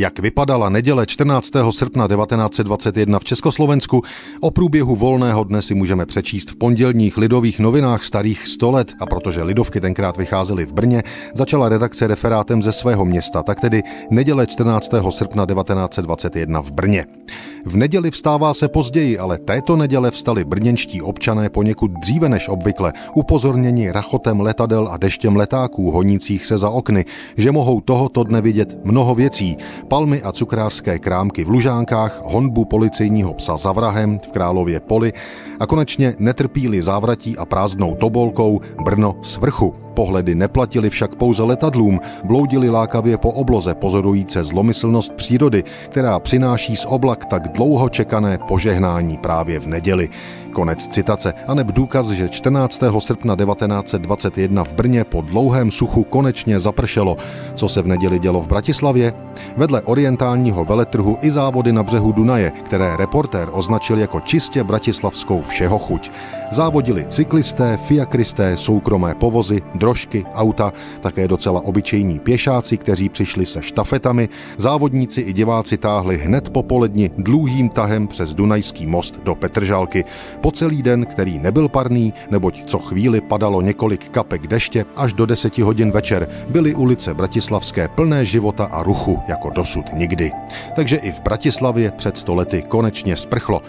Jak vypadala neděle 14. srpna 1921 v Československu, o průběhu volného dne si můžeme přečíst v pondělních lidových novinách starých 100 let a protože lidovky tenkrát vycházely v Brně, začala redakce referátem ze svého města, tak tedy neděle 14. srpna 1921 v Brně. V neděli vstává se později, ale této neděle vstali brněnští občané poněkud dříve než obvykle, upozorněni rachotem letadel a deštěm letáků honících se za okny, že mohou tohoto dne vidět mnoho věcí. Palmy a cukrářské krámky v Lužánkách, honbu policejního psa za vrahem v Králově poli a konečně netrpíli závratí a prázdnou tobolkou Brno z vrchu. Pohledy neplatili však pouze letadlům, bloudili lákavě po obloze pozorujíce zlomyslnost přírody, která přináší z oblak tak dlouho čekané požehnání právě v neděli. Konec citace. A neb důkaz, že 14. srpna 1921 v Brně po dlouhém suchu konečně zapršelo. Co se v neděli dělo v Bratislavě? Vedle orientálního veletrhu i závody na břehu Dunaje, které reportér označil jako čistě bratislavskou všeho chuť. Závodili cyklisté, fiakristé, soukromé povozy, drožky, auta, také docela obyčejní pěšáci, kteří přišli se štafetami, závodníci i diváci táhli hned po poledni dlouhým tahem přes Dunajský most do Petržálky. Po celý den, který nebyl parný, neboť co chvíli padalo několik kapek deště, až do deseti hodin večer byly ulice Bratislavské plné života a ruchu jako dosud nikdy. Takže i v Bratislavě před stolety konečně sprchlo.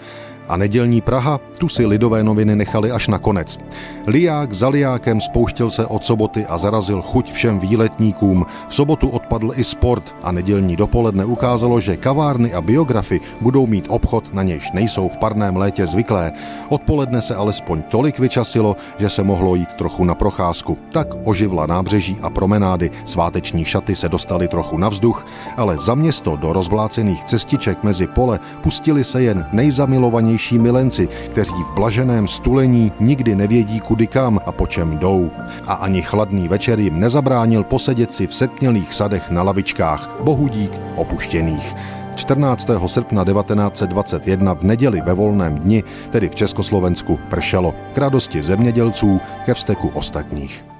A nedělní Praha, tu si lidové noviny nechali až na konec. Liák za liákem spouštěl se od soboty a zarazil chuť všem výletníkům. V sobotu odpadl i sport a nedělní dopoledne ukázalo, že kavárny a biografy budou mít obchod, na nějž nejsou v parném létě zvyklé. Odpoledne se alespoň tolik vyčasilo, že se mohlo jít trochu na procházku. Tak oživla nábřeží a promenády, sváteční šaty se dostaly trochu na vzduch, ale za město do rozvlácených cestiček mezi pole pustili se jen nejzamilovanější nejbližší milenci, kteří v blaženém stulení nikdy nevědí kudy kam a po čem jdou. A ani chladný večer jim nezabránil posedět si v setmělých sadech na lavičkách, bohudík opuštěných. 14. srpna 1921 v neděli ve volném dni, tedy v Československu, pršelo. K radosti zemědělců, ke vzteku ostatních.